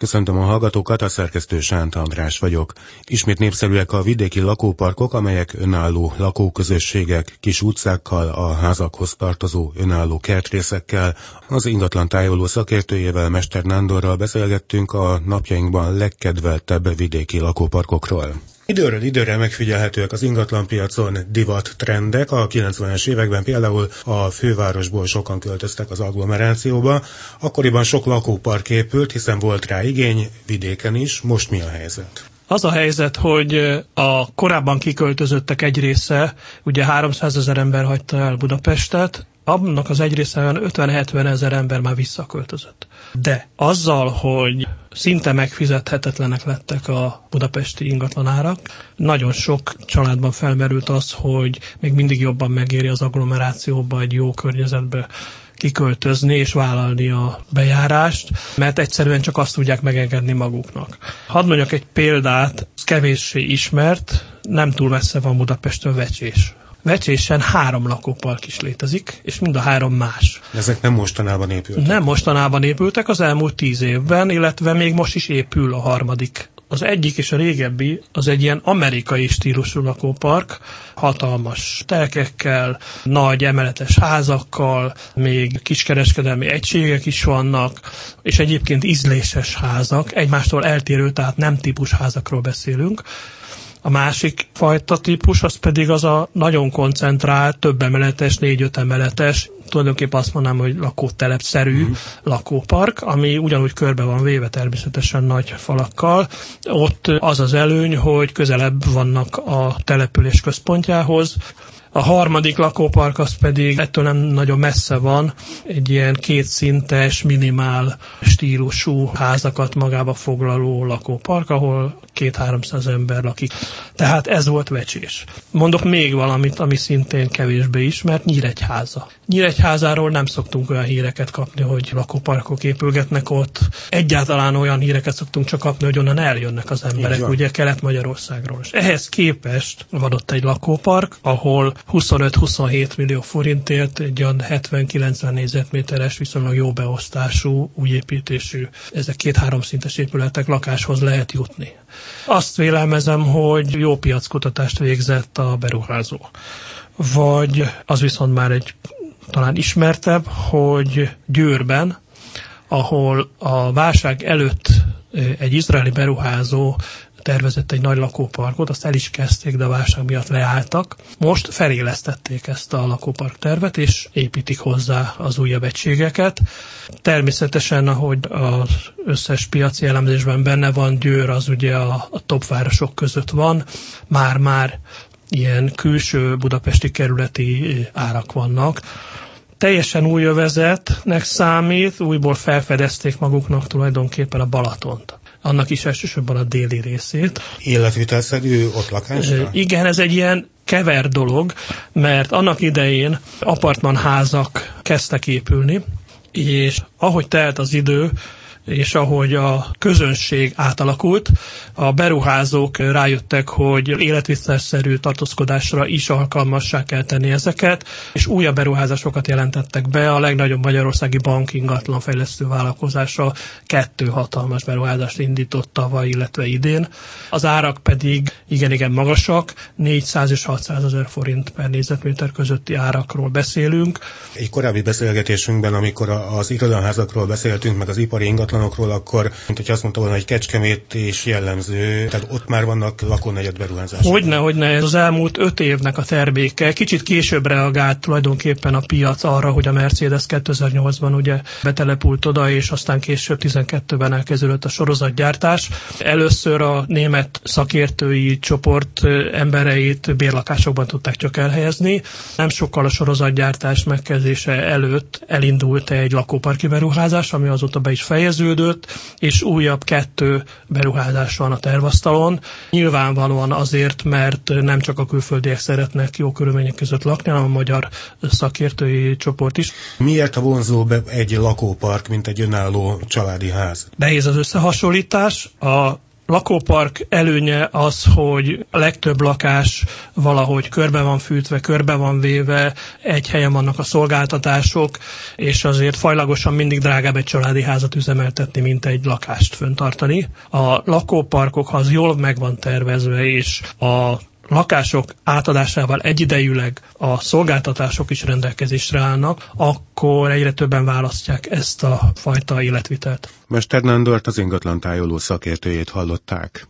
Köszöntöm a hallgatókat, a szerkesztő Sánt András vagyok. Ismét népszerűek a vidéki lakóparkok, amelyek önálló lakóközösségek, kis utcákkal, a házakhoz tartozó önálló kertrészekkel. Az ingatlan tájoló szakértőjével, Mester Nándorral beszélgettünk a napjainkban legkedveltebb vidéki lakóparkokról. Időről időre megfigyelhetőek az ingatlanpiacon divat trendek. A 90-es években például a fővárosból sokan költöztek az agglomerációba. Akkoriban sok lakópark épült, hiszen volt rá igény, vidéken is. Most mi a helyzet? Az a helyzet, hogy a korábban kiköltözöttek egy része, ugye 300 ezer ember hagyta el Budapestet, annak az egy része 50-70 ezer ember már visszaköltözött. De azzal, hogy szinte megfizethetetlenek lettek a budapesti ingatlanárak, nagyon sok családban felmerült az, hogy még mindig jobban megéri az agglomerációba, egy jó környezetbe kiköltözni és vállalni a bejárást, mert egyszerűen csak azt tudják megengedni maguknak. Hadd mondjak egy példát, kevéssé ismert, nem túl messze van Budapestől Vecsés. Vecsésen három lakópark is létezik, és mind a három más. Ezek nem mostanában épültek? Nem mostanában épültek, az elmúlt tíz évben, illetve még most is épül a harmadik. Az egyik és a régebbi az egy ilyen amerikai stílusú lakópark, hatalmas telkekkel, nagy emeletes házakkal, még kiskereskedelmi egységek is vannak, és egyébként ízléses házak, egymástól eltérő, tehát nem típus házakról beszélünk a másik fajta típus az pedig az a nagyon koncentrált, több emeletes, négy-öt emeletes, tulajdonképpen azt mondanám, hogy lakótelepszerű mm. lakópark, ami ugyanúgy körbe van véve természetesen nagy falakkal. Ott az az előny, hogy közelebb vannak a település központjához, a harmadik lakópark az pedig ettől nem nagyon messze van, egy ilyen kétszintes, minimál stílusú házakat magába foglaló lakópark, ahol két-háromszáz ember lakik. Tehát ez volt vecsés. Mondok még valamit, ami szintén kevésbé ismert, Nyíregyháza. Nyíregyházáról nem szoktunk olyan híreket kapni, hogy lakóparkok épülgetnek ott. Egyáltalán olyan híreket szoktunk csak kapni, hogy onnan eljönnek az emberek, ugye Kelet-Magyarországról. És ehhez képest van ott egy lakópark, ahol 25-27 millió forintért egy olyan 70-90 négyzetméteres, viszonylag jó beosztású, új építésű, ezek két-három szintes épületek lakáshoz lehet jutni. Azt vélelmezem, hogy jó piackutatást végzett a beruházó. Vagy az viszont már egy talán ismertebb, hogy Győrben, ahol a válság előtt egy izraeli beruházó tervezett egy nagy lakóparkot, azt el is kezdték, de a válság miatt leálltak. Most felélesztették ezt a lakópark tervet, és építik hozzá az újabb egységeket. Természetesen, ahogy az összes piaci elemzésben benne van, Győr az ugye a, a top városok között van, már-már ilyen külső budapesti kerületi árak vannak. Teljesen új övezetnek számít, újból felfedezték maguknak tulajdonképpen a Balatont annak is elsősorban a déli részét. Életvitelszerű ott lakásra? Igen, ez egy ilyen kever dolog, mert annak idején apartmanházak kezdtek épülni, és ahogy telt az idő, és ahogy a közönség átalakult, a beruházók rájöttek, hogy életvisszaszerű tartózkodásra is alkalmassá kell tenni ezeket, és újabb beruházásokat jelentettek be. A legnagyobb magyarországi bank ingatlan fejlesztő vállalkozása kettő hatalmas beruházást indított tavaly, illetve idén. Az árak pedig igen-igen magasak, 400 és 600 ezer forint per négyzetméter közötti árakról beszélünk. Egy korábbi beszélgetésünkben, amikor az irodaházakról beszéltünk, meg az ipari ingatlan ingatlanokról, akkor, mint hogy azt mondta volna, hogy Kecskemét és jellemző, tehát ott már vannak lakónegyed beruházások. Hogyne, hogyne, ez az elmúlt öt évnek a terméke. Kicsit később reagált tulajdonképpen a piac arra, hogy a Mercedes 2008-ban ugye betelepült oda, és aztán később 12-ben elkezdődött a sorozatgyártás. Először a német szakértői csoport embereit bérlakásokban tudták csak elhelyezni. Nem sokkal a sorozatgyártás megkezdése előtt elindult egy lakóparki beruházás, ami azóta be is fejező befejeződött, és újabb kettő beruházás van a tervasztalon. Nyilvánvalóan azért, mert nem csak a külföldiek szeretnek jó körülmények között lakni, hanem a magyar szakértői csoport is. Miért a vonzó be egy lakópark, mint egy önálló családi ház? Nehéz az összehasonlítás. A lakópark előnye az, hogy a legtöbb lakás valahogy körbe van fűtve, körbe van véve, egy helyen vannak a szolgáltatások, és azért fajlagosan mindig drágább egy családi házat üzemeltetni, mint egy lakást föntartani. A lakóparkok, ha az jól meg van tervezve, és a lakások átadásával egyidejűleg a szolgáltatások is rendelkezésre állnak, akkor egyre többen választják ezt a fajta életvitelt. Mester Nándort az ingatlan tájoló szakértőjét hallották.